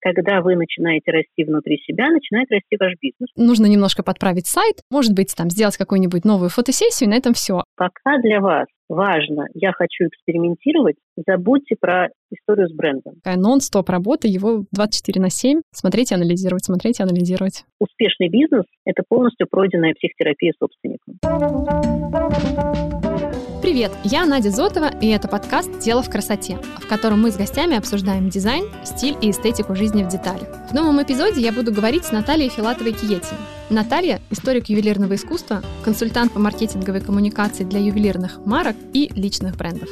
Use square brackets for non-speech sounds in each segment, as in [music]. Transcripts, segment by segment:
когда вы начинаете расти внутри себя, начинает расти ваш бизнес. Нужно немножко подправить сайт, может быть, там сделать какую-нибудь новую фотосессию, и на этом все. Пока для вас важно, я хочу экспериментировать, забудьте про историю с брендом. Нон-стоп работа, его 24 на 7, смотреть и анализировать, смотреть и анализировать. Успешный бизнес – это полностью пройденная психотерапия собственником. Привет, я Надя Зотова, и это подкаст «Дело в красоте», в котором мы с гостями обсуждаем дизайн, стиль и эстетику жизни в деталях. В новом эпизоде я буду говорить с Натальей Филатовой-Киетиной. Наталья – историк ювелирного искусства, консультант по маркетинговой коммуникации для ювелирных марок и личных брендов.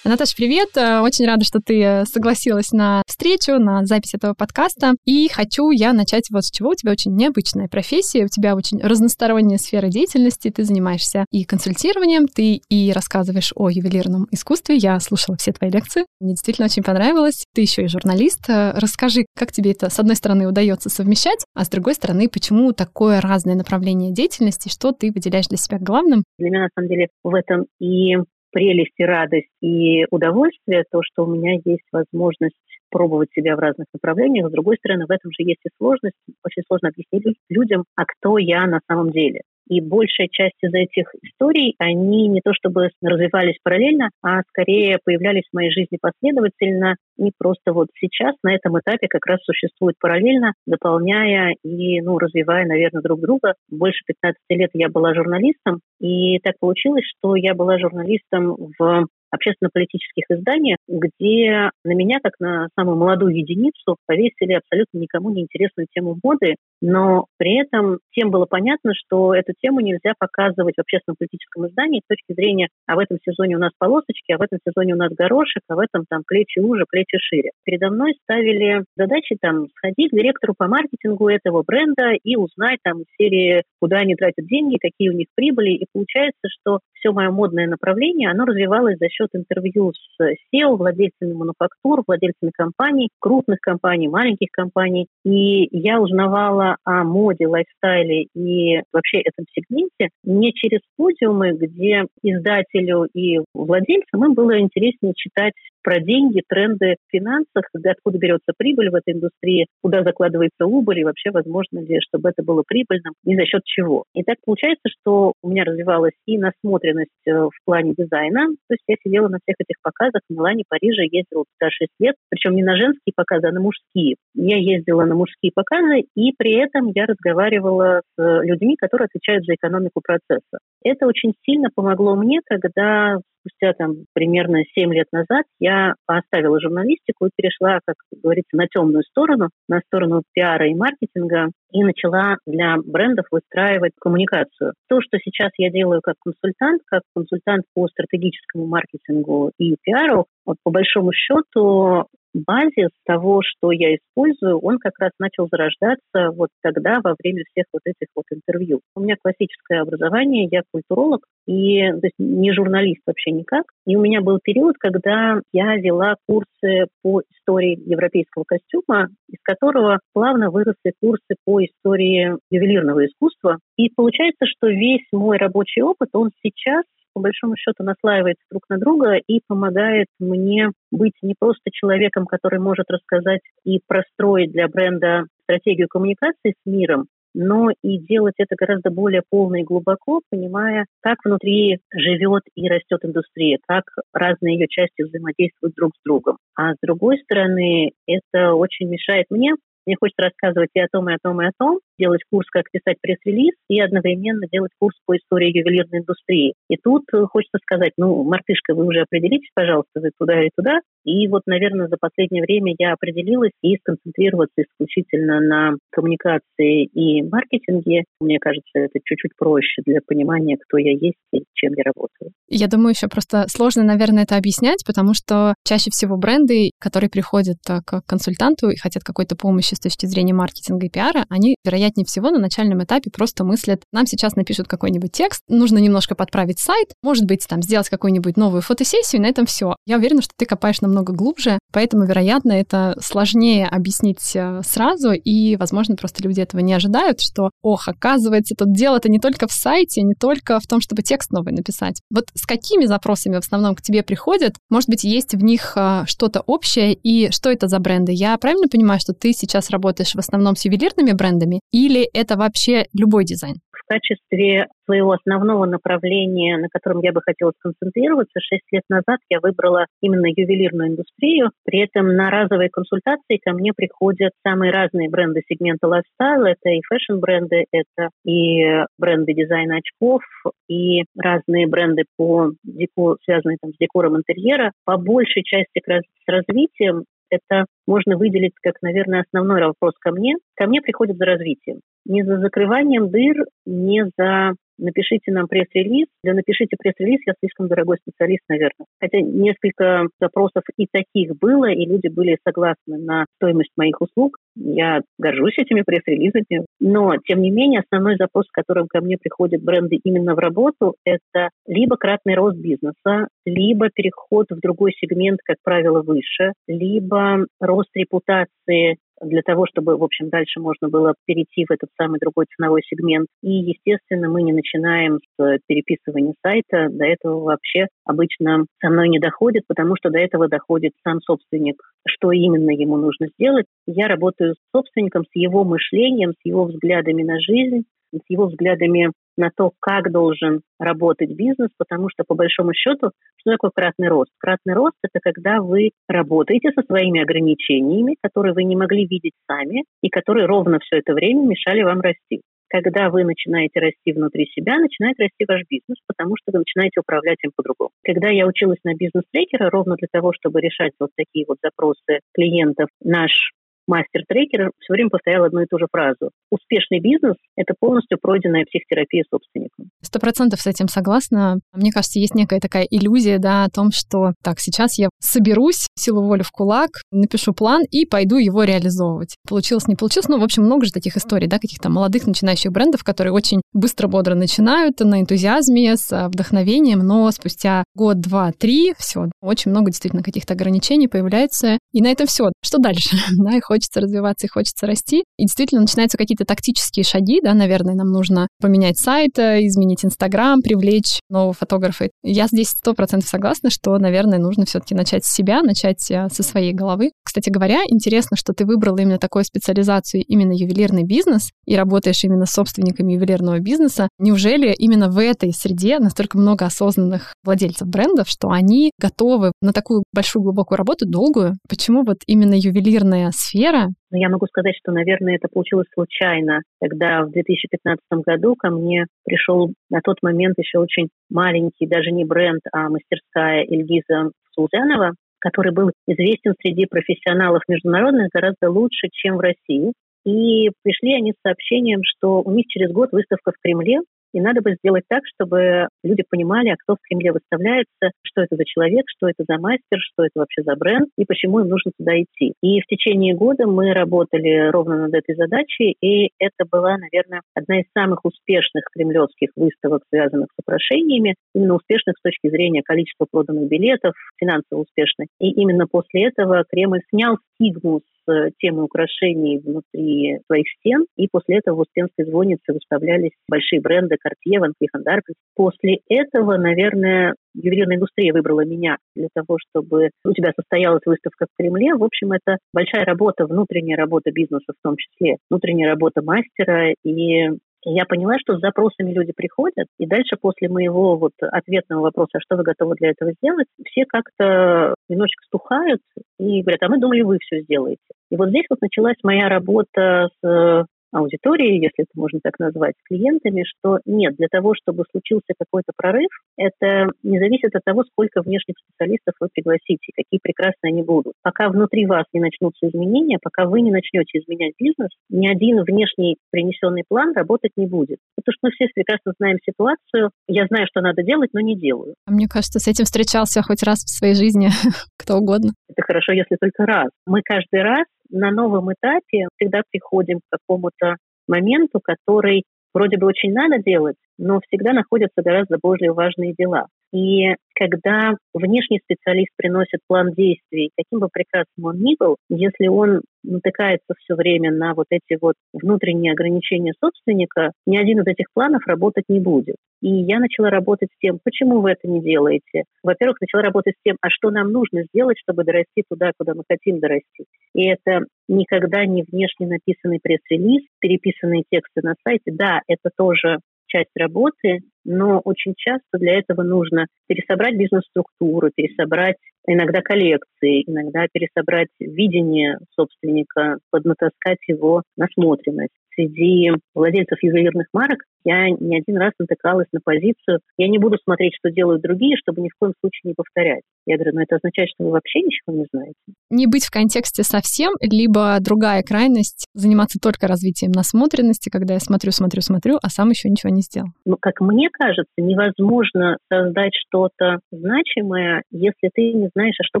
Наташа, привет! Э, очень рада, что ты э, согласилась на встречу, на запись этого подкаста. И хочу я начать вот с чего. У тебя очень необычная профессия, у тебя очень разносторонняя сфера деятельности. Ты занимаешься и консультированием, ты и рассказываешь о ювелирном искусстве. Я слушала все твои лекции. Мне действительно очень понравилось. Ты еще и журналист. Э, расскажи, как тебе это, с одной стороны, удается совмещать, а с другой стороны, почему такое разное направление деятельности, что ты выделяешь для себя главным? Для меня, на самом деле, в этом и прелесть и радость и удовольствие, то, что у меня есть возможность пробовать себя в разных направлениях. С другой стороны, в этом же есть и сложность. Очень сложно объяснить людям, а кто я на самом деле. И большая часть из этих историй, они не то чтобы развивались параллельно, а скорее появлялись в моей жизни последовательно. И просто вот сейчас на этом этапе как раз существуют параллельно, дополняя и ну, развивая, наверное, друг друга. Больше 15 лет я была журналистом, и так получилось, что я была журналистом в общественно-политических изданиях, где на меня, как на самую молодую единицу, повесили абсолютно никому не интересную тему моды, но при этом всем было понятно, что эту тему нельзя показывать в общественно-политическом издании с точки зрения, а в этом сезоне у нас полосочки, а в этом сезоне у нас горошек, а в этом там плечи уже, плечи шире. Передо мной ставили задачи там сходить к директору по маркетингу этого бренда и узнать там серии, куда они тратят деньги, какие у них прибыли. И получается, что все мое модное направление, оно развивалось за счет интервью с SEO, владельцами мануфактур, владельцами компаний, крупных компаний, маленьких компаний. И я узнавала о моде, лайфстайле и вообще этом сегменте не через подиумы, где издателю и владельцам им было интереснее читать про деньги, тренды в финансах, откуда берется прибыль в этой индустрии, куда закладывается убыль и вообще возможно ли, чтобы это было прибыльным и за счет чего. И так получается, что у меня развивалась и насмотренность э, в плане дизайна, то есть я сидела на всех этих показах в Милане, Париже, ездила туда 6 лет, причем не на женские показы, а на мужские. Я ездила на мужские показы, и при этом я разговаривала с людьми, которые отвечают за экономику процесса. Это очень сильно помогло мне, когда спустя там примерно 7 лет назад я оставила журналистику и перешла, как говорится, на темную сторону, на сторону пиара и маркетинга, и начала для брендов выстраивать коммуникацию. То, что сейчас я делаю как консультант, как консультант по стратегическому маркетингу и пиару, вот по большому счету базис того, что я использую, он как раз начал зарождаться вот тогда, во время всех вот этих вот интервью. У меня классическое образование, я культуролог, и то есть не журналист вообще никак. И у меня был период, когда я вела курсы по истории европейского костюма, из которого плавно выросли курсы по истории ювелирного искусства. И получается, что весь мой рабочий опыт, он сейчас по большому счету наслаивается друг на друга и помогает мне быть не просто человеком, который может рассказать и простроить для бренда стратегию коммуникации с миром, но и делать это гораздо более полно и глубоко, понимая, как внутри живет и растет индустрия, как разные ее части взаимодействуют друг с другом. А с другой стороны, это очень мешает мне мне хочется рассказывать и о том, и о том, и о том, делать курс, как писать пресс-релиз, и одновременно делать курс по истории ювелирной индустрии. И тут э, хочется сказать, ну, Мартышка, вы уже определитесь, пожалуйста, вы туда и туда. И вот, наверное, за последнее время я определилась и сконцентрироваться исключительно на коммуникации и маркетинге. Мне кажется, это чуть-чуть проще для понимания, кто я есть и чем я работаю. Я думаю, еще просто сложно, наверное, это объяснять, потому что чаще всего бренды, которые приходят э, к консультанту и хотят какой-то помощи с точки зрения маркетинга и пиара, они, вероятно, вероятнее всего, на начальном этапе просто мыслят, нам сейчас напишут какой-нибудь текст, нужно немножко подправить сайт, может быть, там, сделать какую-нибудь новую фотосессию, и на этом все. Я уверена, что ты копаешь намного глубже, поэтому, вероятно, это сложнее объяснить э, сразу, и, возможно, просто люди этого не ожидают, что, ох, оказывается, тут дело-то не только в сайте, не только в том, чтобы текст новый написать. Вот с какими запросами в основном к тебе приходят? Может быть, есть в них э, что-то общее, и что это за бренды? Я правильно понимаю, что ты сейчас работаешь в основном с ювелирными брендами, или это вообще любой дизайн? В качестве своего основного направления, на котором я бы хотела сконцентрироваться, шесть лет назад я выбрала именно ювелирную индустрию. При этом на разовые консультации ко мне приходят самые разные бренды сегмента lifestyle. Это и fashion -бренды, это и бренды дизайна очков, и разные бренды по декор, связанные там, с декором интерьера. По большей части с развитием это можно выделить как, наверное, основной вопрос ко мне. Ко мне приходят за развитием. Не за закрыванием дыр, не за напишите нам пресс-релиз. Для напишите пресс-релиз я слишком дорогой специалист, наверное. Хотя несколько запросов и таких было, и люди были согласны на стоимость моих услуг. Я горжусь этими пресс-релизами. Но, тем не менее, основной запрос, с которым ко мне приходят бренды именно в работу, это либо кратный рост бизнеса, либо переход в другой сегмент, как правило, выше, либо рост репутации для того, чтобы, в общем, дальше можно было перейти в этот самый другой ценовой сегмент. И, естественно, мы не начинаем с переписывания сайта. До этого вообще обычно со мной не доходит, потому что до этого доходит сам собственник, что именно ему нужно сделать. Я работаю с собственником, с его мышлением, с его взглядами на жизнь, с его взглядами на то, как должен работать бизнес, потому что, по большому счету, что такое кратный рост? Кратный рост – это когда вы работаете со своими ограничениями, которые вы не могли видеть сами и которые ровно все это время мешали вам расти. Когда вы начинаете расти внутри себя, начинает расти ваш бизнес, потому что вы начинаете управлять им по-другому. Когда я училась на бизнес-трекера, ровно для того, чтобы решать вот такие вот запросы клиентов, наш мастер-трекер все время повторял одну и ту же фразу. Успешный бизнес – это полностью пройденная психотерапия собственником. Сто процентов с этим согласна. Мне кажется, есть некая такая иллюзия да, о том, что так, сейчас я соберусь, силу воли в кулак, напишу план и пойду его реализовывать. Получилось, не получилось. Ну, в общем, много же таких историй, да, каких-то молодых начинающих брендов, которые очень быстро-бодро начинают на энтузиазме, с вдохновением, но спустя год, два, три, все, очень много действительно каких-то ограничений появляется. И на этом все. Что дальше? [laughs] да, и хочется развиваться и хочется расти. И действительно начинаются какие-то тактические шаги, да, наверное, нам нужно поменять сайт, э, изменить Инстаграм, привлечь нового фотографа. Я здесь сто процентов согласна, что, наверное, нужно все-таки начать с себя, начать э, со своей головы. Кстати говоря, интересно, что ты выбрала именно такую специализацию, именно ювелирный бизнес, и работаешь именно с собственниками ювелирного бизнеса. Неужели именно в этой среде настолько много осознанных владельцев брендов, что они готовы на такую большую глубокую работу, долгую? Почему вот именно ювелирная сфера карьера? Но я могу сказать, что, наверное, это получилось случайно, когда в 2015 году ко мне пришел на тот момент еще очень маленький, даже не бренд, а мастерская Ильгиза Сулзянова, который был известен среди профессионалов международных гораздо лучше, чем в России. И пришли они с сообщением, что у них через год выставка в Кремле, и надо бы сделать так, чтобы люди понимали, а кто в Кремле выставляется, что это за человек, что это за мастер, что это вообще за бренд и почему им нужно туда идти. И в течение года мы работали ровно над этой задачей, и это была, наверное, одна из самых успешных кремлевских выставок, связанных с украшениями, именно успешных с точки зрения количества проданных билетов, финансово успешных. И именно после этого Кремль снял стигму с темы украшений внутри своих стен, и после этого в Успенской звоннице выставлялись большие бренды Cartier, Van Cleef Arpels. После этого, наверное, ювелирная индустрия выбрала меня для того, чтобы у тебя состоялась выставка в Кремле. В общем, это большая работа, внутренняя работа бизнеса в том числе, внутренняя работа мастера, и я поняла, что с запросами люди приходят, и дальше после моего вот ответного вопроса, а что вы готовы для этого сделать, все как-то немножечко стухают и говорят, а мы думали, вы все сделаете. И вот здесь вот началась моя работа с аудитории, если это можно так назвать, с клиентами, что нет, для того, чтобы случился какой-то прорыв, это не зависит от того, сколько внешних специалистов вы пригласите, какие прекрасные они будут. Пока внутри вас не начнутся изменения, пока вы не начнете изменять бизнес, ни один внешний принесенный план работать не будет. Потому что мы все прекрасно знаем ситуацию. Я знаю, что надо делать, но не делаю. Мне кажется, с этим встречался хоть раз в своей жизни [laughs] кто угодно. Это хорошо, если только раз. Мы каждый раз на новом этапе всегда приходим к какому-то моменту, который вроде бы очень надо делать, но всегда находятся гораздо более важные дела. И когда внешний специалист приносит план действий, каким бы прекрасным он ни был, если он натыкается все время на вот эти вот внутренние ограничения собственника, ни один из этих планов работать не будет. И я начала работать с тем, почему вы это не делаете. Во-первых, начала работать с тем, а что нам нужно сделать, чтобы дорасти туда, куда мы хотим дорасти. И это никогда не внешне написанный пресс-релиз, переписанные тексты на сайте. Да, это тоже часть работы, но очень часто для этого нужно пересобрать бизнес-структуру, пересобрать иногда коллекции, иногда пересобрать видение собственника, поднатаскать его насмотренность. Среди владельцев ювелирных марок я не один раз натыкалась на позицию, я не буду смотреть, что делают другие, чтобы ни в коем случае не повторять. Я говорю, ну это означает, что вы вообще ничего не знаете. Не быть в контексте совсем, либо другая крайность, заниматься только развитием насмотренности, когда я смотрю, смотрю, смотрю, а сам еще ничего не сделал. Ну, как мне кажется, невозможно создать что-то значимое, если ты не знаешь, а что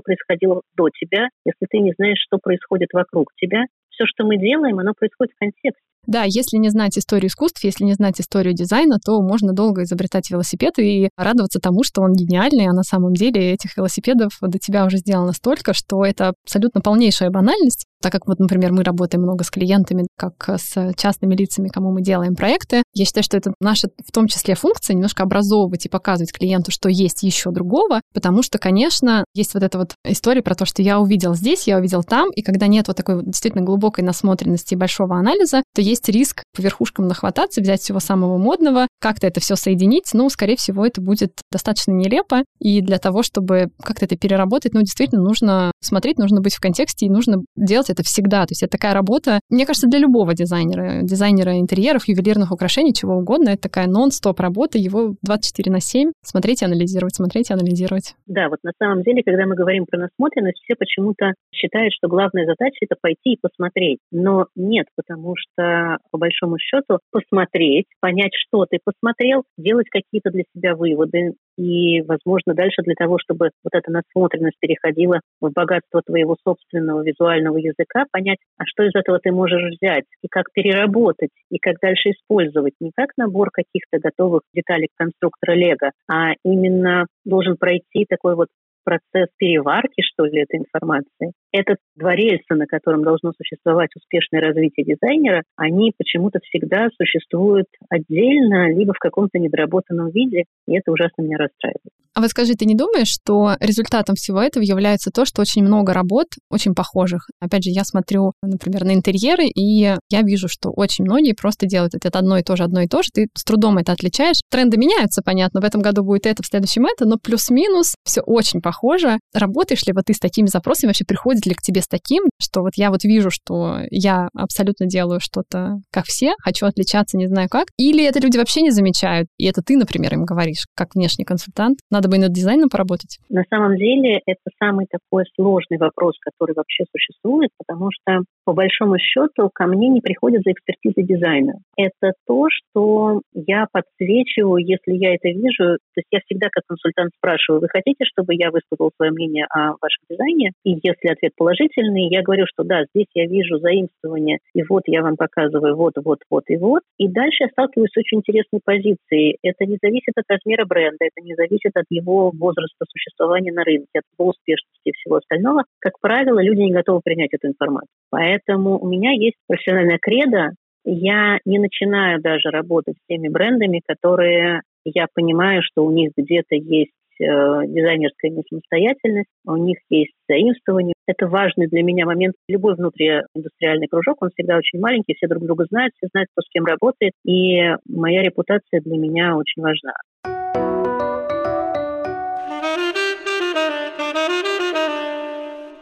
происходило до тебя, если ты не знаешь, что происходит вокруг тебя. Все, что мы делаем, оно происходит в контексте. Да, если не знать историю искусств, если не знать историю дизайна, то можно долго изобретать велосипед и радоваться тому, что он гениальный, а на самом деле этих велосипедов до тебя уже сделано столько, что это абсолютно полнейшая банальность, так как вот, например, мы работаем много с клиентами, как с частными лицами, кому мы делаем проекты, я считаю, что это наша в том числе функция немножко образовывать и показывать клиенту, что есть еще другого, потому что, конечно, есть вот эта вот история про то, что я увидел здесь, я увидел там, и когда нет вот такой действительно глубокой насмотренности и большого анализа, то есть риск по верхушкам нахвататься, взять всего самого модного, как-то это все соединить, ну, скорее всего, это будет достаточно нелепо, и для того, чтобы как-то это переработать, ну, действительно, нужно смотреть, нужно быть в контексте, и нужно делать это всегда. То есть это такая работа, мне кажется, для любого дизайнера, дизайнера интерьеров, ювелирных украшений, чего угодно. Это такая нон-стоп работа, его 24 на 7 смотреть и анализировать, смотреть и анализировать. Да, вот на самом деле, когда мы говорим про насмотренность, все почему-то считают, что главная задача — это пойти и посмотреть. Но нет, потому что, по большому счету, посмотреть, понять, что ты посмотрел, делать какие-то для себя выводы, и, возможно, дальше для того, чтобы вот эта насмотренность переходила в богатство твоего собственного визуального языка, понять, а что из этого ты можешь взять, и как переработать, и как дальше использовать. Не как набор каких-то готовых деталей конструктора Лего, а именно должен пройти такой вот процесс переварки, что ли, этой информации. Этот два рельса, на котором должно существовать успешное развитие дизайнера, они почему-то всегда существуют отдельно, либо в каком-то недоработанном виде, и это ужасно меня расстраивает. А вот скажи, ты не думаешь, что результатом всего этого является то, что очень много работ, очень похожих? Опять же, я смотрю, например, на интерьеры, и я вижу, что очень многие просто делают это одно и то же, одно и то же. Ты с трудом это отличаешь. Тренды меняются, понятно. В этом году будет это, в следующем это, но плюс-минус все очень похоже. Работаешь ли вот ты с такими запросами? Вообще приходит ли к тебе с таким, что вот я вот вижу, что я абсолютно делаю что-то как все, хочу отличаться, не знаю как? Или это люди вообще не замечают, и это ты, например, им говоришь, как внешний консультант? Надо надо бы и над дизайном поработать? На самом деле это самый такой сложный вопрос, который вообще существует, потому что по большому счету ко мне не приходят за экспертизой дизайна. Это то, что я подсвечиваю, если я это вижу. То есть я всегда как консультант спрашиваю, вы хотите, чтобы я высказал свое мнение о вашем дизайне? И если ответ положительный, я говорю, что да, здесь я вижу заимствование, и вот я вам показываю вот, вот, вот и вот. И дальше я сталкиваюсь с очень интересной позицией. Это не зависит от размера бренда, это не зависит от его возраста существования на рынке, от его успешности и всего остального, как правило, люди не готовы принять эту информацию. Поэтому у меня есть профессиональная кредо, я не начинаю даже работать с теми брендами, которые я понимаю, что у них где-то есть э, дизайнерская несамостоятельность, у них есть заимствование. Это важный для меня момент. Любой внутрииндустриальный кружок, он всегда очень маленький, все друг друга знают, все знают, кто с кем работает, и моя репутация для меня очень важна.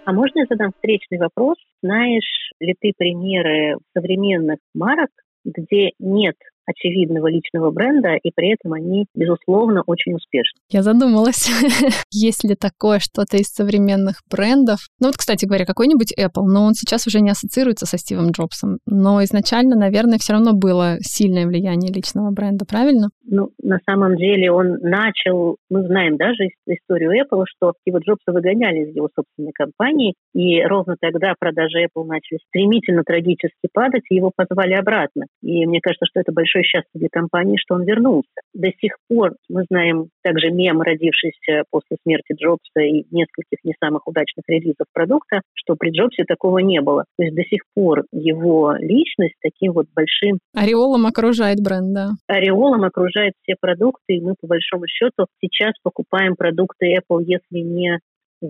А можно я задам встречный вопрос? Знаешь ли ты примеры современных марок, где нет очевидного личного бренда, и при этом они, безусловно, очень успешны. Я задумалась, [laughs] есть ли такое что-то из современных брендов. Ну вот, кстати говоря, какой-нибудь Apple, но он сейчас уже не ассоциируется со Стивом Джобсом. Но изначально, наверное, все равно было сильное влияние личного бренда, правильно? Ну, на самом деле он начал, мы знаем даже историю Apple, что Стива Джобса выгоняли из его собственной компании, и ровно тогда продажи Apple начали стремительно трагически падать, и его позвали обратно. И мне кажется, что это большое счастье для компании, что он вернулся. До сих пор мы знаем также мем, родившийся после смерти Джобса и нескольких не самых удачных релизов продукта, что при Джобсе такого не было. То есть до сих пор его личность таким вот большим... Ореолом окружает бренд, да. Ореолом окружает все продукты, и мы по большому счету сейчас покупаем продукты Apple, если не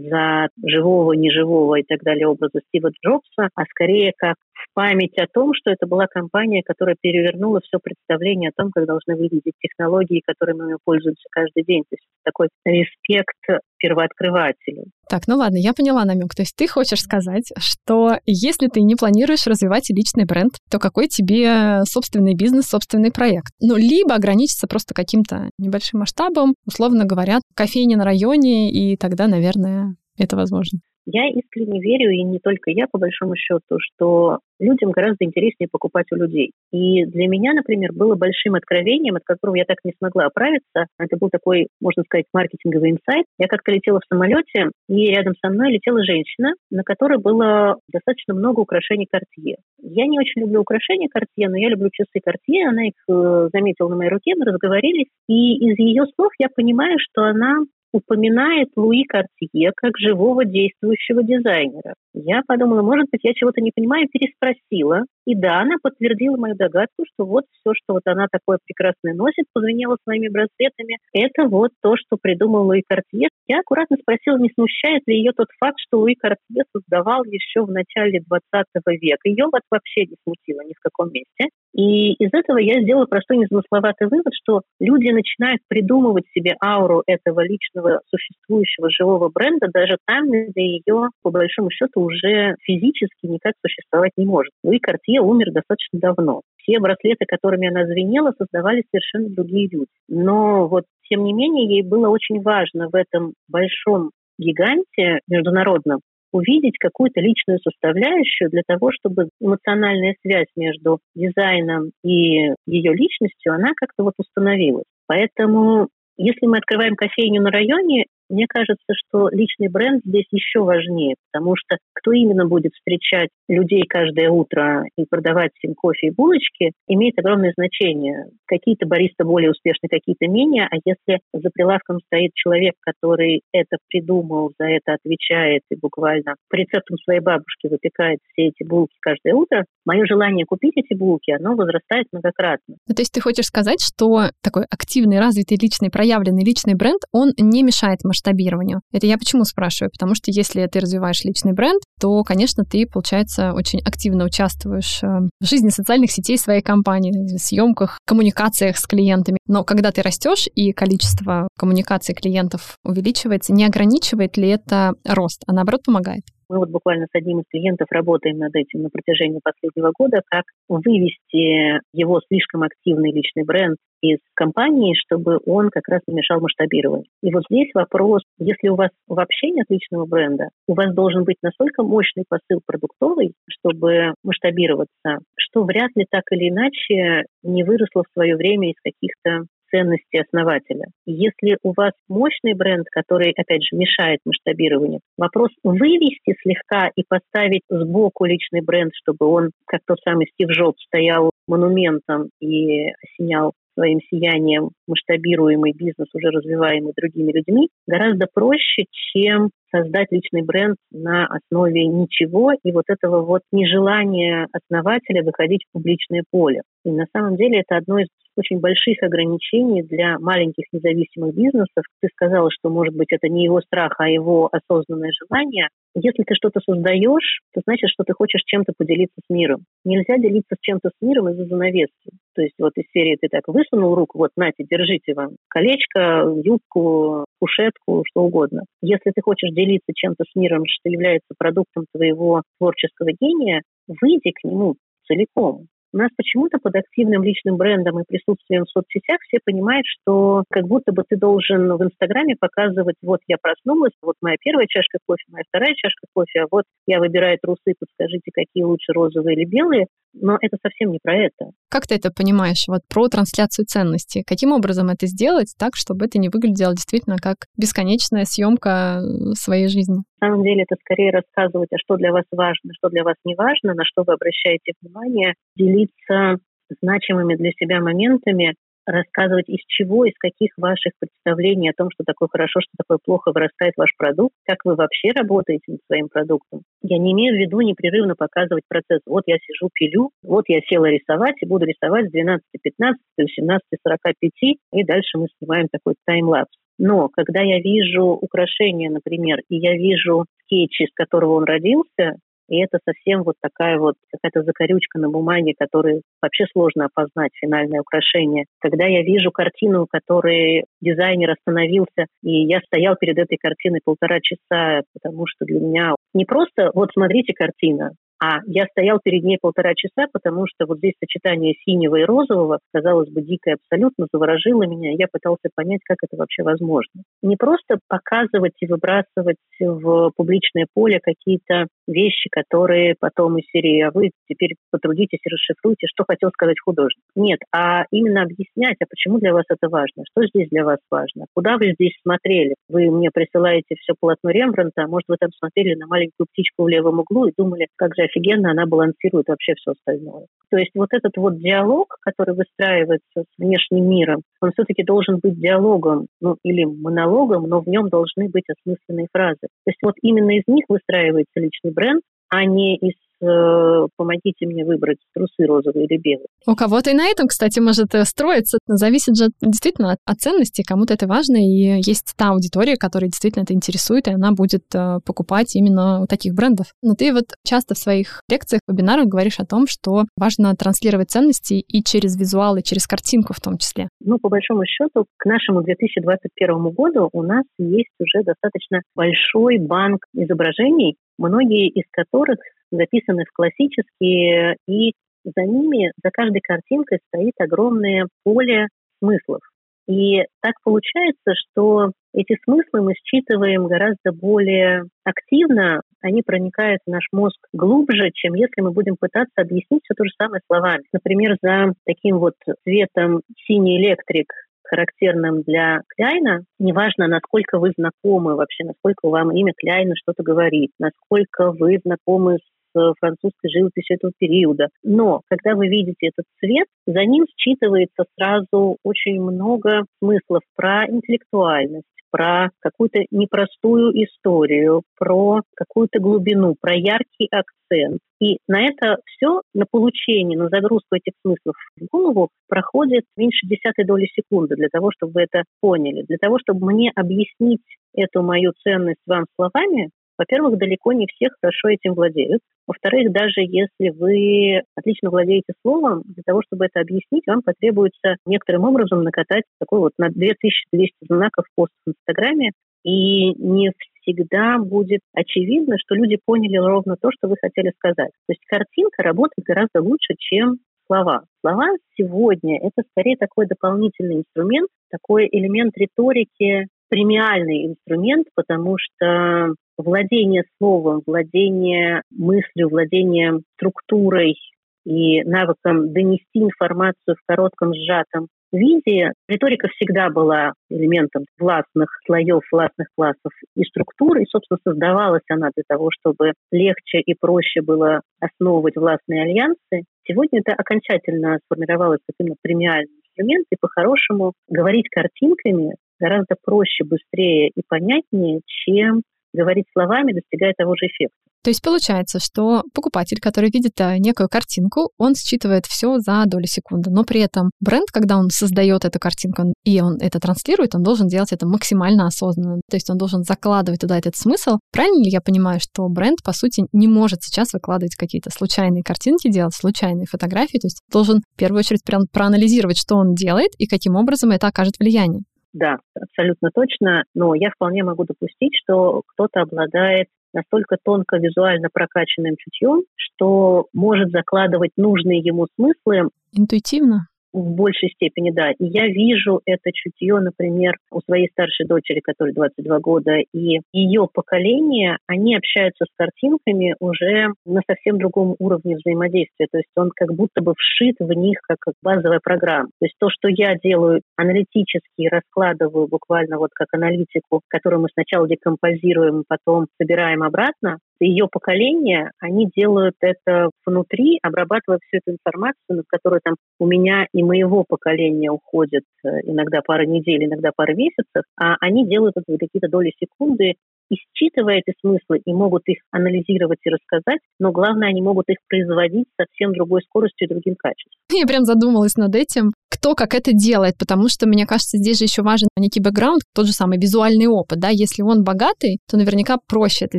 за живого, неживого и так далее образа Стива Джобса, а скорее как в память о том, что это была компания, которая перевернула все представление о том, как должны выглядеть технологии, которыми мы пользуемся каждый день. То есть такой респект первооткрывателю. Так, ну ладно, я поняла намек. То есть ты хочешь сказать, что если ты не планируешь развивать личный бренд, то какой тебе собственный бизнес, собственный проект? Ну, либо ограничиться просто каким-то небольшим масштабом, условно говоря, кофейня на районе, и тогда, наверное, это возможно. Я искренне верю, и не только я, по большому счету, что людям гораздо интереснее покупать у людей. И для меня, например, было большим откровением, от которого я так не смогла оправиться. Это был такой, можно сказать, маркетинговый инсайт. Я как-то летела в самолете, и рядом со мной летела женщина, на которой было достаточно много украшений Cartier. Я не очень люблю украшения Cartier, но я люблю часы Cartier. Она их э, заметила на моей руке, мы разговорились. И из ее слов я понимаю, что она упоминает Луи Картье как живого действующего дизайнера. Я подумала, может быть, я чего-то не понимаю, переспросила. И да, она подтвердила мою догадку, что вот все, что вот она такое прекрасное носит, позвенела своими браслетами, это вот то, что придумал Луи Картье. Я аккуратно спросила, не смущает ли ее тот факт, что Луи Картье создавал еще в начале 20 века. Ее вот вообще не смутило ни в каком месте. И из этого я сделала простой незамысловатый вывод, что люди начинают придумывать себе ауру этого личного существующего живого бренда даже там, где ее, по большому счету, уже физически никак существовать не может. Луи Картье умер достаточно давно. Все браслеты, которыми она звенела, создавали совершенно другие люди. Но вот, тем не менее, ей было очень важно в этом большом гиганте международном увидеть какую-то личную составляющую для того, чтобы эмоциональная связь между дизайном и ее личностью, она как-то вот установилась. Поэтому если мы открываем кофейню на районе, мне кажется, что личный бренд здесь еще важнее, потому что кто именно будет встречать людей каждое утро и продавать им кофе и булочки, имеет огромное значение. Какие-то баристы более успешны, какие-то менее, а если за прилавком стоит человек, который это придумал, за это отвечает и буквально по рецептам своей бабушки выпекает все эти булки каждое утро, мое желание купить эти булки, оно возрастает многократно. Ну, то есть ты хочешь сказать, что такой активный, развитый личный, проявленный личный бренд, он не мешает масштабированию. Это я почему спрашиваю? Потому что если ты развиваешь личный бренд, то, конечно, ты, получается, очень активно участвуешь э, в жизни социальных сетей своей компании, в съемках, коммуникациях с клиентами. Но когда ты растешь и количество коммуникаций клиентов увеличивается, не ограничивает ли это рост, а наоборот помогает? Мы вот буквально с одним из клиентов работаем над этим на протяжении последнего года, как вывести его слишком активный личный бренд из компании, чтобы он как раз не мешал масштабированию. И вот здесь вопрос, если у вас вообще нет личного бренда, у вас должен быть настолько мощный посыл продуктовый, чтобы масштабироваться, что вряд ли так или иначе не выросло в свое время из каких-то ценности основателя. Если у вас мощный бренд, который, опять же, мешает масштабированию, вопрос вывести слегка и поставить сбоку личный бренд, чтобы он, как тот самый Стив Джобс, стоял монументом и осенял своим сиянием масштабируемый бизнес, уже развиваемый другими людьми, гораздо проще, чем создать личный бренд на основе ничего и вот этого вот нежелания основателя выходить в публичное поле. И на самом деле это одно из очень больших ограничений для маленьких независимых бизнесов. Ты сказала, что, может быть, это не его страх, а его осознанное желание. Если ты что-то создаешь, то значит, что ты хочешь чем-то поделиться с миром. Нельзя делиться с чем-то с миром из-за занавески. То есть вот из серии ты так высунул руку, вот, нате, держите вам колечко, юбку, кушетку, что угодно. Если ты хочешь делиться чем-то с миром, что является продуктом твоего творческого гения, выйди к нему целиком нас почему-то под активным личным брендом и присутствием в соцсетях все понимают, что как будто бы ты должен в Инстаграме показывать, вот я проснулась, вот моя первая чашка кофе, моя вторая чашка кофе, а вот я выбираю трусы, подскажите, какие лучше, розовые или белые. Но это совсем не про это. Как ты это понимаешь, вот про трансляцию ценностей? Каким образом это сделать так, чтобы это не выглядело действительно как бесконечная съемка своей жизни? На самом деле это скорее рассказывать, а что для вас важно, что для вас не важно, на что вы обращаете внимание, делиться значимыми для себя моментами, рассказывать, из чего, из каких ваших представлений о том, что такое хорошо, что такое плохо, вырастает ваш продукт, как вы вообще работаете над своим продуктом. Я не имею в виду непрерывно показывать процесс. Вот я сижу, пилю, вот я села рисовать и буду рисовать с 12.15 до 17.45, и дальше мы снимаем такой таймлапс. Но когда я вижу украшение, например, и я вижу скетч, из которого он родился, и это совсем вот такая вот какая-то закорючка на бумаге, которой вообще сложно опознать финальное украшение. Когда я вижу картину, у которой дизайнер остановился, и я стоял перед этой картиной полтора часа, потому что для меня не просто вот смотрите картина, а я стоял перед ней полтора часа, потому что вот здесь сочетание синего и розового, казалось бы, дикое абсолютно заворожило меня. Я пытался понять, как это вообще возможно. Не просто показывать и выбрасывать в публичное поле какие-то вещи, которые потом из серии «А вы теперь потрудитесь и расшифруйте, что хотел сказать художник». Нет, а именно объяснять, а почему для вас это важно, что здесь для вас важно, куда вы здесь смотрели. Вы мне присылаете все полотно Рембранта, а может, вы там смотрели на маленькую птичку в левом углу и думали, как же офигенно она балансирует вообще все остальное. То есть вот этот вот диалог, который выстраивается с внешним миром, он все-таки должен быть диалогом, ну или монологом, но в нем должны быть осмысленные фразы. То есть вот именно из них выстраивается личный бренд, а не из Э, помогите мне выбрать трусы розовые или белые. У кого-то и на этом, кстати, может э, строиться. Зависит же действительно от, от ценности. Кому-то это важно, и есть та аудитория, которая действительно это интересует, и она будет э, покупать именно у таких брендов. Но ты вот часто в своих лекциях, вебинарах говоришь о том, что важно транслировать ценности и через визуал, и через картинку в том числе. Ну, по большому счету, к нашему 2021 году у нас есть уже достаточно большой банк изображений, многие из которых записаны в классические, и за ними, за каждой картинкой стоит огромное поле смыслов. И так получается, что эти смыслы мы считываем гораздо более активно, они проникают в наш мозг глубже, чем если мы будем пытаться объяснить все то же самое словами. Например, за таким вот цветом синий электрик характерным для Кляйна, неважно, насколько вы знакомы вообще, насколько вам имя Кляйна что-то говорит, насколько вы знакомы с французской живописи этого периода. Но когда вы видите этот цвет, за ним считывается сразу очень много смыслов про интеллектуальность, про какую-то непростую историю, про какую-то глубину, про яркий акцент. И на это все, на получение, на загрузку этих смыслов в голову проходит меньше десятой доли секунды для того, чтобы вы это поняли. Для того, чтобы мне объяснить эту мою ценность вам словами, во-первых, далеко не все хорошо этим владеют. Во-вторых, даже если вы отлично владеете словом, для того, чтобы это объяснить, вам потребуется некоторым образом накатать такой вот на 2200 знаков пост в Инстаграме, и не всегда будет очевидно, что люди поняли ровно то, что вы хотели сказать. То есть картинка работает гораздо лучше, чем слова. Слова сегодня — это скорее такой дополнительный инструмент, такой элемент риторики, премиальный инструмент, потому что владение словом, владение мыслью, владение структурой и навыком донести информацию в коротком сжатом виде, риторика всегда была элементом властных слоев, властных классов и структур, и, собственно, создавалась она для того, чтобы легче и проще было основывать властные альянсы. Сегодня это окончательно сформировалось именно премиальный инструмент, и по-хорошему говорить картинками гораздо проще, быстрее и понятнее, чем говорить словами, достигая того же эффекта. То есть получается, что покупатель, который видит э, некую картинку, он считывает все за долю секунды. Но при этом бренд, когда он создает эту картинку и он это транслирует, он должен делать это максимально осознанно. То есть он должен закладывать туда этот смысл. Правильно ли я понимаю, что бренд, по сути, не может сейчас выкладывать какие-то случайные картинки, делать случайные фотографии? То есть должен в первую очередь прям проанализировать, что он делает и каким образом это окажет влияние. Да, абсолютно точно, но я вполне могу допустить, что кто-то обладает настолько тонко визуально прокачанным чутьем, что может закладывать нужные ему смыслы. Интуитивно? В большей степени, да. И я вижу это чутье, например, у своей старшей дочери, которой 22 года, и ее поколение, они общаются с картинками уже на совсем другом уровне взаимодействия. То есть он как будто бы вшит в них как базовая программа. То есть то, что я делаю аналитически, раскладываю буквально вот как аналитику, которую мы сначала декомпозируем, потом собираем обратно, ее поколение, они делают это внутри, обрабатывая всю эту информацию, на которую там у меня и моего поколения уходит э, иногда пара недель, иногда пара месяцев, а они делают это за какие-то доли секунды, и считывая эти смыслы, и могут их анализировать и рассказать, но главное, они могут их производить совсем другой скоростью и другим качеством. Я прям задумалась над этим, кто как это делает, потому что, мне кажется, здесь же еще важен некий бэкграунд, тот же самый визуальный опыт, да, если он богатый, то наверняка проще это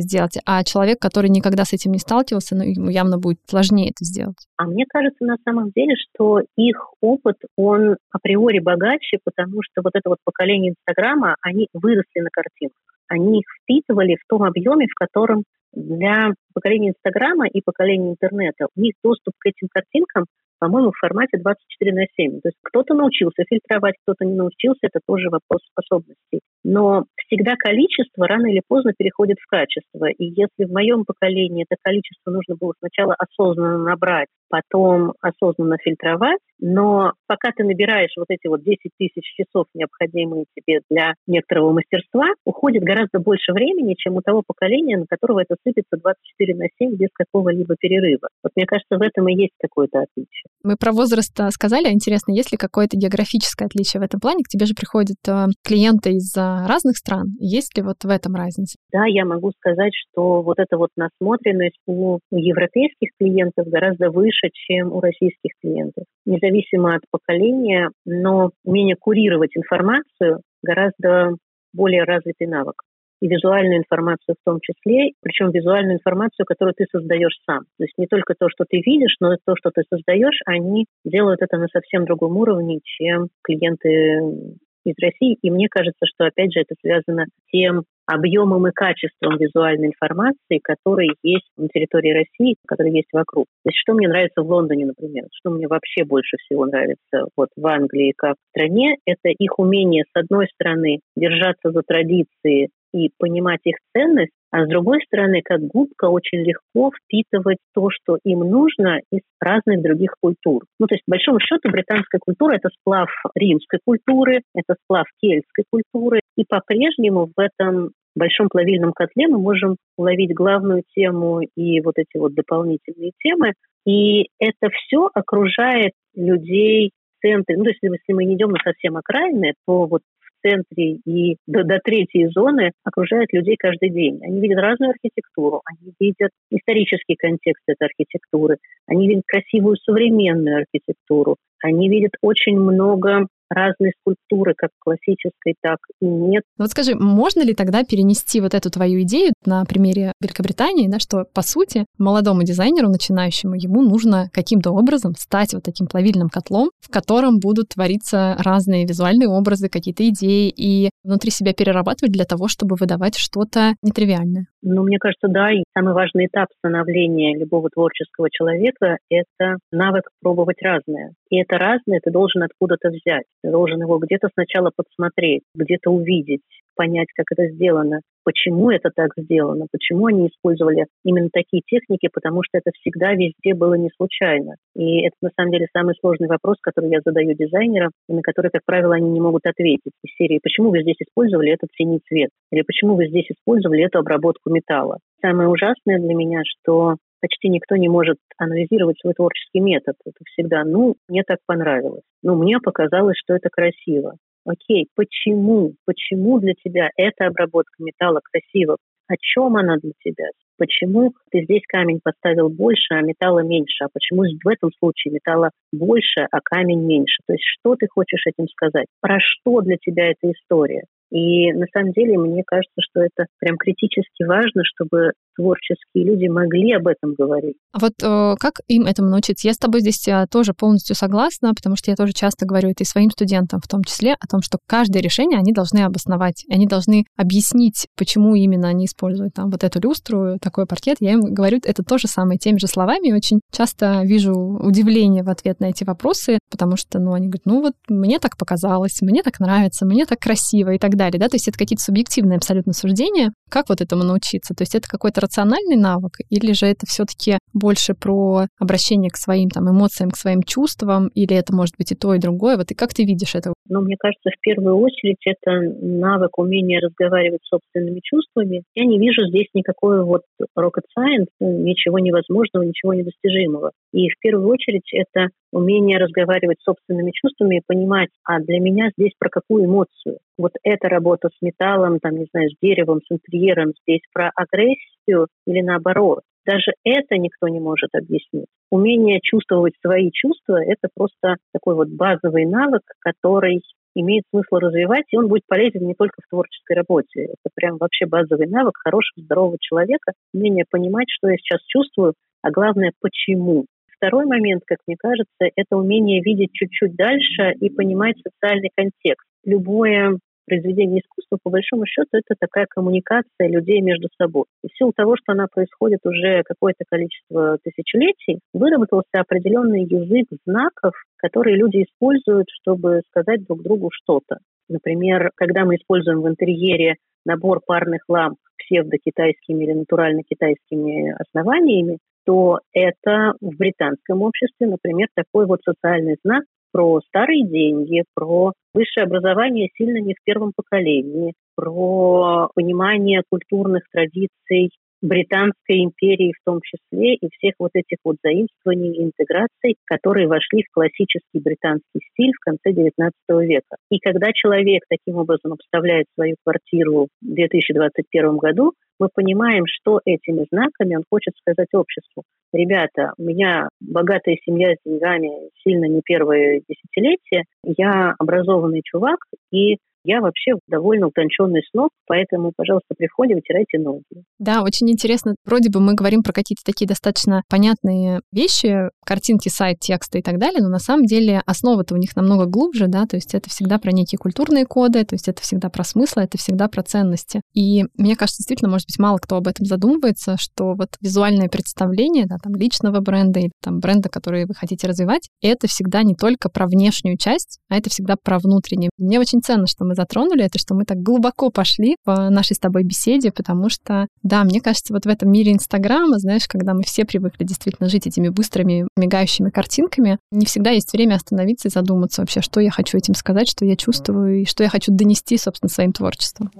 сделать, а человек, который никогда с этим не сталкивался, ну, ему явно будет сложнее это сделать. А мне кажется на самом деле, что их опыт, он априори богаче, потому что вот это вот поколение Инстаграма, они выросли на картинках они их впитывали в том объеме, в котором для поколения Инстаграма и поколения интернета у них доступ к этим картинкам по-моему, в формате 24 на 7. То есть кто-то научился фильтровать, кто-то не научился, это тоже вопрос способностей. Но всегда количество рано или поздно переходит в качество. И если в моем поколении это количество нужно было сначала осознанно набрать, потом осознанно фильтровать, но пока ты набираешь вот эти вот 10 тысяч часов, необходимые тебе для некоторого мастерства, уходит гораздо больше времени, чем у того поколения, на которого это сыпется 24 на 7 без какого-либо перерыва. Вот мне кажется, в этом и есть какое-то отличие. Мы про возраст сказали, а интересно, есть ли какое-то географическое отличие в этом плане? К тебе же приходят э, клиенты из э, разных стран. Есть ли вот в этом разница? Да, я могу сказать, что вот эта вот насмотренность у европейских клиентов гораздо выше, чем у российских клиентов. Независимо от поколения, но умение курировать информацию гораздо более развитый навык и визуальную информацию в том числе, причем визуальную информацию, которую ты создаешь сам. То есть не только то, что ты видишь, но и то, что ты создаешь, они делают это на совсем другом уровне, чем клиенты из России. И мне кажется, что, опять же, это связано с тем объемом и качеством визуальной информации, которые есть на территории России, которые есть вокруг. То есть что мне нравится в Лондоне, например, что мне вообще больше всего нравится вот в Англии как в стране, это их умение, с одной стороны, держаться за традиции и понимать их ценность, а с другой стороны, как губка очень легко впитывать то, что им нужно из разных других культур. Ну, то есть, по большому счету, британская культура – это сплав римской культуры, это сплав кельтской культуры, и по-прежнему в этом большом плавильном котле мы можем уловить главную тему и вот эти вот дополнительные темы. И это все окружает людей центре. Ну, то есть, если мы не идем на совсем окраины, то вот центре и до, до третьей зоны окружают людей каждый день. Они видят разную архитектуру, они видят исторический контекст этой архитектуры, они видят красивую современную архитектуру, они видят очень много разные скульптуры, как классической, так и нет. Вот скажи, можно ли тогда перенести вот эту твою идею на примере Великобритании, да, что, по сути, молодому дизайнеру, начинающему, ему нужно каким-то образом стать вот таким плавильным котлом, в котором будут твориться разные визуальные образы, какие-то идеи, и внутри себя перерабатывать для того, чтобы выдавать что-то нетривиальное? Ну, мне кажется, да, и самый важный этап становления любого творческого человека – это навык пробовать разное. И это разное ты должен откуда-то взять. Ты должен его где-то сначала подсмотреть, где-то увидеть, понять, как это сделано, почему это так сделано, почему они использовали именно такие техники, потому что это всегда везде было не случайно. И это на самом деле самый сложный вопрос, который я задаю дизайнерам, и на который, как правило, они не могут ответить. Из серии «Почему вы здесь использовали этот синий цвет?» или «Почему вы здесь использовали эту обработку металла?» Самое ужасное для меня, что почти никто не может анализировать свой творческий метод. Это всегда, ну, мне так понравилось. Ну, мне показалось, что это красиво. Окей, почему? Почему для тебя эта обработка металла красива? О чем она для тебя? Почему ты здесь камень поставил больше, а металла меньше? А почему в этом случае металла больше, а камень меньше? То есть что ты хочешь этим сказать? Про что для тебя эта история? И на самом деле мне кажется, что это прям критически важно, чтобы творческие люди могли об этом говорить. А вот э, как им этому научиться? Я с тобой здесь э, тоже полностью согласна, потому что я тоже часто говорю это и своим студентам в том числе, о том, что каждое решение они должны обосновать, они должны объяснить, почему именно они используют там вот эту люстру, такой паркет. Я им говорю это то же самое, теми же словами. Очень часто вижу удивление в ответ на эти вопросы, потому что, ну, они говорят, ну вот мне так показалось, мне так нравится, мне так красиво и так далее, да, то есть это какие-то субъективные абсолютно суждения. Как вот этому научиться? То есть это какой-то рациональный навык, или же это все-таки больше про обращение к своим там эмоциям, к своим чувствам, или это может быть и то, и другое? Вот и как ты видишь это? Ну, мне кажется, в первую очередь это навык умения разговаривать с собственными чувствами. Я не вижу здесь никакой вот rocket science, ничего невозможного, ничего недостижимого. И в первую очередь это умение разговаривать с собственными чувствами и понимать, а для меня здесь про какую эмоцию. Вот эта работа с металлом, там, не знаю, с деревом, с интерьером, здесь про агрессию или наоборот. Даже это никто не может объяснить. Умение чувствовать свои чувства – это просто такой вот базовый навык, который имеет смысл развивать, и он будет полезен не только в творческой работе. Это прям вообще базовый навык хорошего, здорового человека, умение понимать, что я сейчас чувствую, а главное, почему. Второй момент, как мне кажется, это умение видеть чуть-чуть дальше и понимать социальный контекст. Любое произведение искусства, по большому счету, это такая коммуникация людей между собой. И в силу того, что она происходит уже какое-то количество тысячелетий, выработался определенный язык знаков, которые люди используют, чтобы сказать друг другу что-то. Например, когда мы используем в интерьере набор парных ламп псевдокитайскими или натурально-китайскими основаниями, то это в британском обществе, например, такой вот социальный знак про старые деньги, про высшее образование сильно не в первом поколении, про понимание культурных традиций Британской империи в том числе и всех вот этих вот заимствований и интеграций, которые вошли в классический британский стиль в конце XIX века. И когда человек таким образом обставляет свою квартиру в 2021 году, мы понимаем, что этими знаками он хочет сказать обществу. Ребята, у меня богатая семья с деньгами сильно не первое десятилетие, я образованный чувак, и я вообще довольно утонченный сноб, поэтому, пожалуйста, при вытирайте ноги. Да, очень интересно. Вроде бы мы говорим про какие-то такие достаточно понятные вещи, картинки, сайт, тексты и так далее, но на самом деле основа-то у них намного глубже, да, то есть это всегда про некие культурные коды, то есть это всегда про смысл, это всегда про ценности. И мне кажется, действительно, может быть, мало кто об этом задумывается, что вот визуальное представление, да, там, личного бренда или там бренда, который вы хотите развивать, это всегда не только про внешнюю часть, а это всегда про внутреннее. Мне очень ценно, что мы затронули, это что мы так глубоко пошли в нашей с тобой беседе, потому что, да, мне кажется, вот в этом мире Инстаграма, знаешь, когда мы все привыкли действительно жить этими быстрыми, мигающими картинками, не всегда есть время остановиться и задуматься вообще, что я хочу этим сказать, что я чувствую и что я хочу донести, собственно, своим творчеством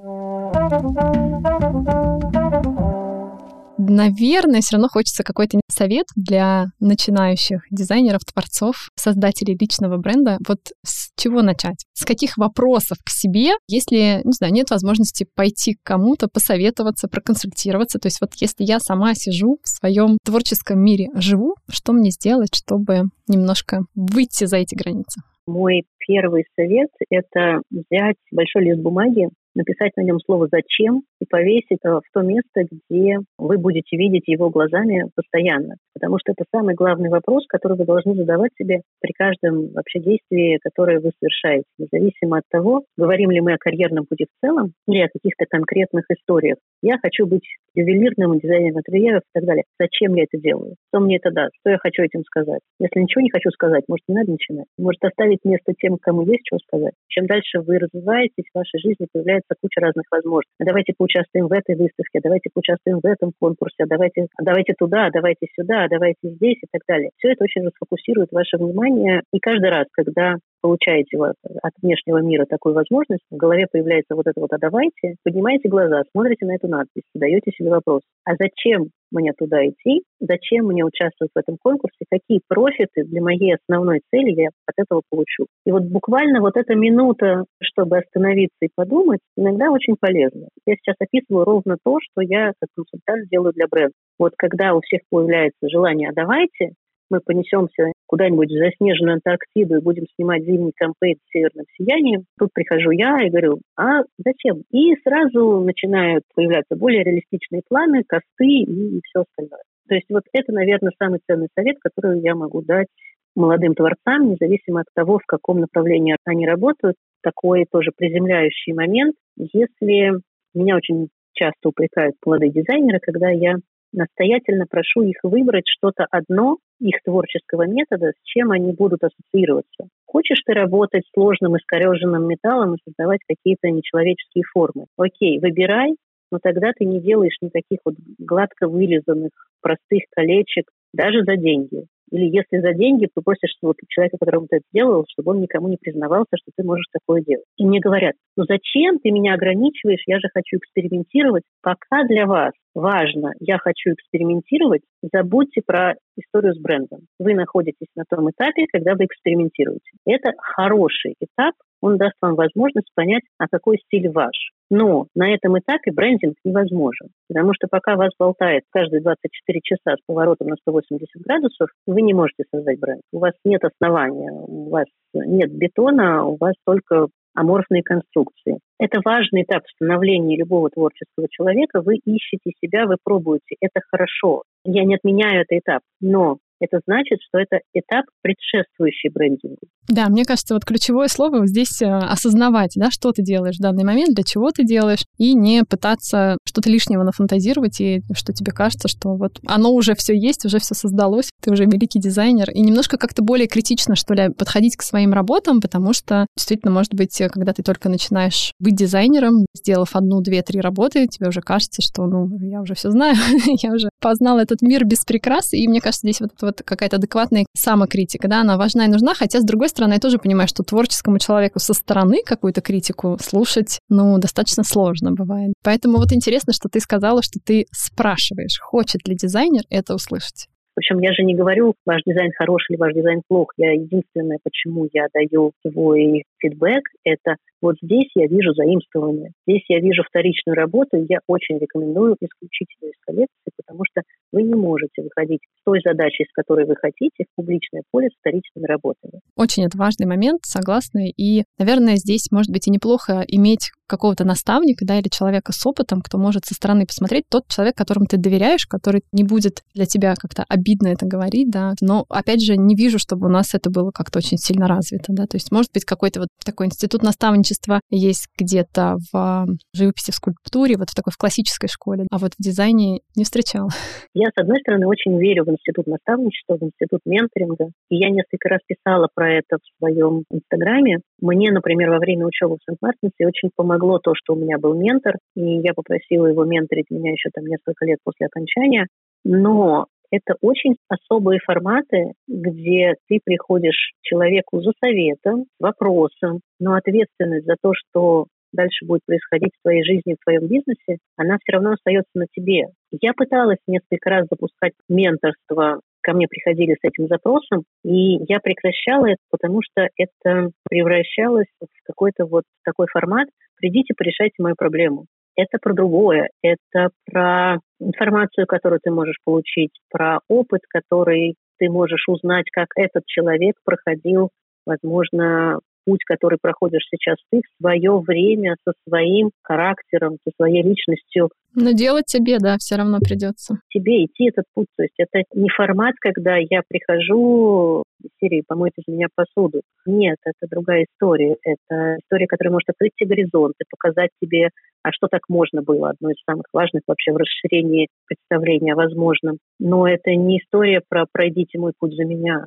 наверное, все равно хочется какой-то совет для начинающих дизайнеров, творцов, создателей личного бренда. Вот с чего начать? С каких вопросов к себе, если, не знаю, нет возможности пойти к кому-то, посоветоваться, проконсультироваться? То есть вот если я сама сижу в своем творческом мире, живу, что мне сделать, чтобы немножко выйти за эти границы? Мой первый совет – это взять большой лист бумаги, написать на нем слово «зачем» и повесить в то место, где вы будете видеть его глазами постоянно. Потому что это самый главный вопрос, который вы должны задавать себе при каждом вообще действии, которое вы совершаете, независимо от того, говорим ли мы о карьерном пути в целом или о каких-то конкретных историях. Я хочу быть ювелирным дизайнером интерьеров и так далее. Зачем я это делаю? Что мне это даст? Что я хочу этим сказать? Если ничего не хочу сказать, может, не надо начинать. Может, оставить место тем, кому есть что сказать. Чем дальше вы развиваетесь, в вашей жизни появляется куча разных возможностей. Давайте поучаствуем в этой выставке, давайте поучаствуем в этом конкурсе, а давайте, а давайте туда, а давайте сюда, давайте здесь и так далее. Все это очень расфокусирует ваше внимание. И каждый раз, когда получаете от внешнего мира такую возможность, в голове появляется вот это вот «а давайте», поднимаете глаза, смотрите на эту надпись, задаете себе вопрос, а зачем мне туда идти, зачем мне участвовать в этом конкурсе, какие профиты для моей основной цели я от этого получу. И вот буквально вот эта минута, чтобы остановиться и подумать, иногда очень полезно. Я сейчас описываю ровно то, что я как консультант делаю для бренда. Вот когда у всех появляется желание «а давайте», мы понесемся куда-нибудь в заснеженную Антарктиду и будем снимать зимний кампейн с северным сиянием. Тут прихожу я и говорю, а зачем? И сразу начинают появляться более реалистичные планы, косты и все остальное. То есть вот это, наверное, самый ценный совет, который я могу дать молодым творцам, независимо от того, в каком направлении они работают. Такой тоже приземляющий момент. Если меня очень часто упрекают молодые дизайнеры, когда я настоятельно прошу их выбрать что-то одно их творческого метода, с чем они будут ассоциироваться. Хочешь ты работать сложным искореженным металлом и создавать какие-то нечеловеческие формы? Окей, выбирай, но тогда ты не делаешь никаких вот гладко вылизанных простых колечек даже за деньги. Или если за деньги ты просишь вот человека, которому ты это сделал, чтобы он никому не признавался, что ты можешь такое делать. И мне говорят, ну зачем ты меня ограничиваешь, я же хочу экспериментировать. Пока для вас важно, я хочу экспериментировать, забудьте про историю с брендом. Вы находитесь на том этапе, когда вы экспериментируете. Это хороший этап, он даст вам возможность понять, а какой стиль ваш. Но на этом этапе брендинг невозможен, потому что пока вас болтает каждые 24 часа с поворотом на 180 градусов, вы не можете создать бренд. У вас нет основания, у вас нет бетона, у вас только аморфные конструкции. Это важный этап становления любого творческого человека. Вы ищете себя, вы пробуете. Это хорошо. Я не отменяю этот этап, но это значит, что это этап, предшествующий брендингу. Да, мне кажется, вот ключевое слово здесь э, осознавать, да, что ты делаешь в данный момент, для чего ты делаешь, и не пытаться что-то лишнего нафантазировать, и что тебе кажется, что вот оно уже все есть, уже все создалось, ты уже великий дизайнер, и немножко как-то более критично, что ли, подходить к своим работам, потому что действительно, может быть, когда ты только начинаешь быть дизайнером, сделав одну, две, три работы, тебе уже кажется, что, ну, я уже все знаю, [laughs] я уже познал этот мир без прикрас, и мне кажется, здесь вот вот какая-то адекватная самокритика, да, она важна и нужна, хотя, с другой стороны, я тоже понимаю, что творческому человеку со стороны какую-то критику слушать, ну, достаточно сложно бывает. Поэтому вот интересно, что ты сказала, что ты спрашиваешь, хочет ли дизайнер это услышать. Причем я же не говорю, ваш дизайн хороший или ваш дизайн плох. Я единственное, почему я даю свой фидбэк, это вот здесь я вижу заимствование, здесь я вижу вторичную работу, и я очень рекомендую исключительно из коллекции, потому что вы не можете выходить с той задачей, с которой вы хотите, в публичное поле с вторичными работами. Очень это важный момент, согласна. И, наверное, здесь, может быть, и неплохо иметь какого-то наставника, да, или человека с опытом, кто может со стороны посмотреть, тот человек, которому ты доверяешь, который не будет для тебя как-то обидно это говорить, да. Но, опять же, не вижу, чтобы у нас это было как-то очень сильно развито, да. То есть, может быть, какой-то вот такой институт наставничества есть где-то в живописи, в скульптуре, вот в такой в классической школе, а вот в дизайне не встречала. [laughs] Я, с одной стороны, очень верю в институт наставничества, в институт менторинга. И я несколько раз писала про это в своем инстаграме. Мне, например, во время учебы в Сент-Мартинсе очень помогло то, что у меня был ментор, и я попросила его менторить меня еще там несколько лет после окончания. Но это очень особые форматы, где ты приходишь человеку за советом, вопросом, но ответственность за то, что дальше будет происходить в твоей жизни, в твоем бизнесе, она все равно остается на тебе. Я пыталась несколько раз запускать менторство ко мне приходили с этим запросом, и я прекращала это, потому что это превращалось в какой-то вот такой формат «придите, порешайте мою проблему» это про другое. Это про информацию, которую ты можешь получить, про опыт, который ты можешь узнать, как этот человек проходил, возможно, путь, который проходишь сейчас ты, в свое время, со своим характером, со своей личностью. Но делать тебе, да, все равно придется. Тебе идти этот путь. То есть это не формат, когда я прихожу в серии «Помойте из меня посуду». Нет, это другая история. Это история, которая может открыть тебе горизонты, показать тебе, а что так можно было. Одно из самых важных вообще в расширении представления о возможном. Но это не история про «пройдите мой путь за меня».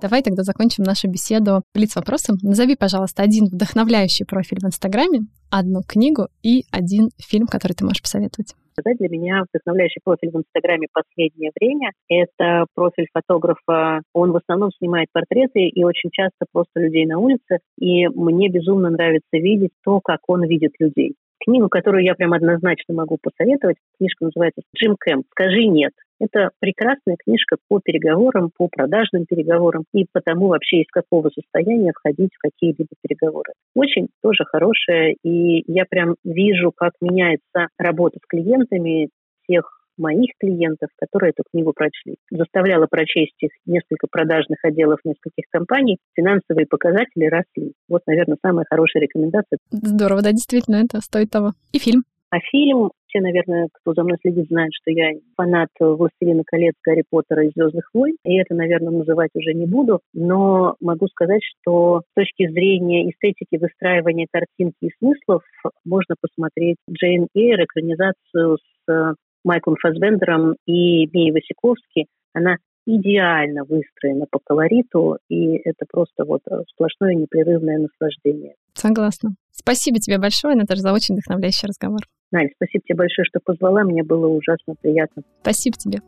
Давай тогда закончим нашу беседу блиц вопросом. Назови, пожалуйста, один вдохновляющий профиль в Инстаграме, одну книгу и один фильм, который ты можешь посоветовать. Для меня вдохновляющий профиль в Инстаграме последнее время – это профиль фотографа. Он в основном снимает портреты и очень часто просто людей на улице. И мне безумно нравится видеть то, как он видит людей. Книгу, которую я прям однозначно могу посоветовать, книжка называется «Джим Кэмп. Скажи нет». Это прекрасная книжка по переговорам, по продажным переговорам и по тому вообще из какого состояния входить в какие-либо переговоры. Очень тоже хорошая, и я прям вижу, как меняется работа с клиентами, тех моих клиентов, которые эту книгу прочли. Заставляла прочесть их несколько продажных отделов нескольких компаний, финансовые показатели росли. Вот, наверное, самая хорошая рекомендация. Здорово, да, действительно, это стоит того. И фильм. А фильм, все, наверное, кто за мной следит, знают, что я фанат «Властелина колец», «Гарри Поттера» и «Звездных войн», и это, наверное, называть уже не буду, но могу сказать, что с точки зрения эстетики выстраивания картинки и смыслов можно посмотреть Джейн Эйр, экранизацию с Майклом Фасбендером и Мией Васиковски. Она идеально выстроена по колориту, и это просто вот сплошное непрерывное наслаждение. Согласна. Спасибо тебе большое, Наташа, за очень вдохновляющий разговор. Надя, спасибо тебе большое, что позвала. Мне было ужасно приятно. Спасибо тебе.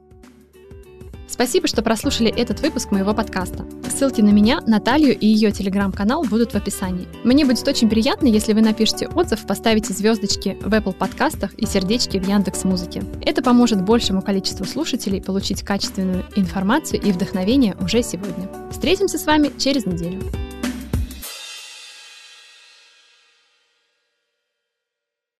Спасибо, что прослушали этот выпуск моего подкаста. Ссылки на меня, Наталью и ее телеграм-канал будут в описании. Мне будет очень приятно, если вы напишите отзыв, поставите звездочки в Apple подкастах и сердечки в Яндекс Музыке. Это поможет большему количеству слушателей получить качественную информацию и вдохновение уже сегодня. Встретимся с вами через неделю.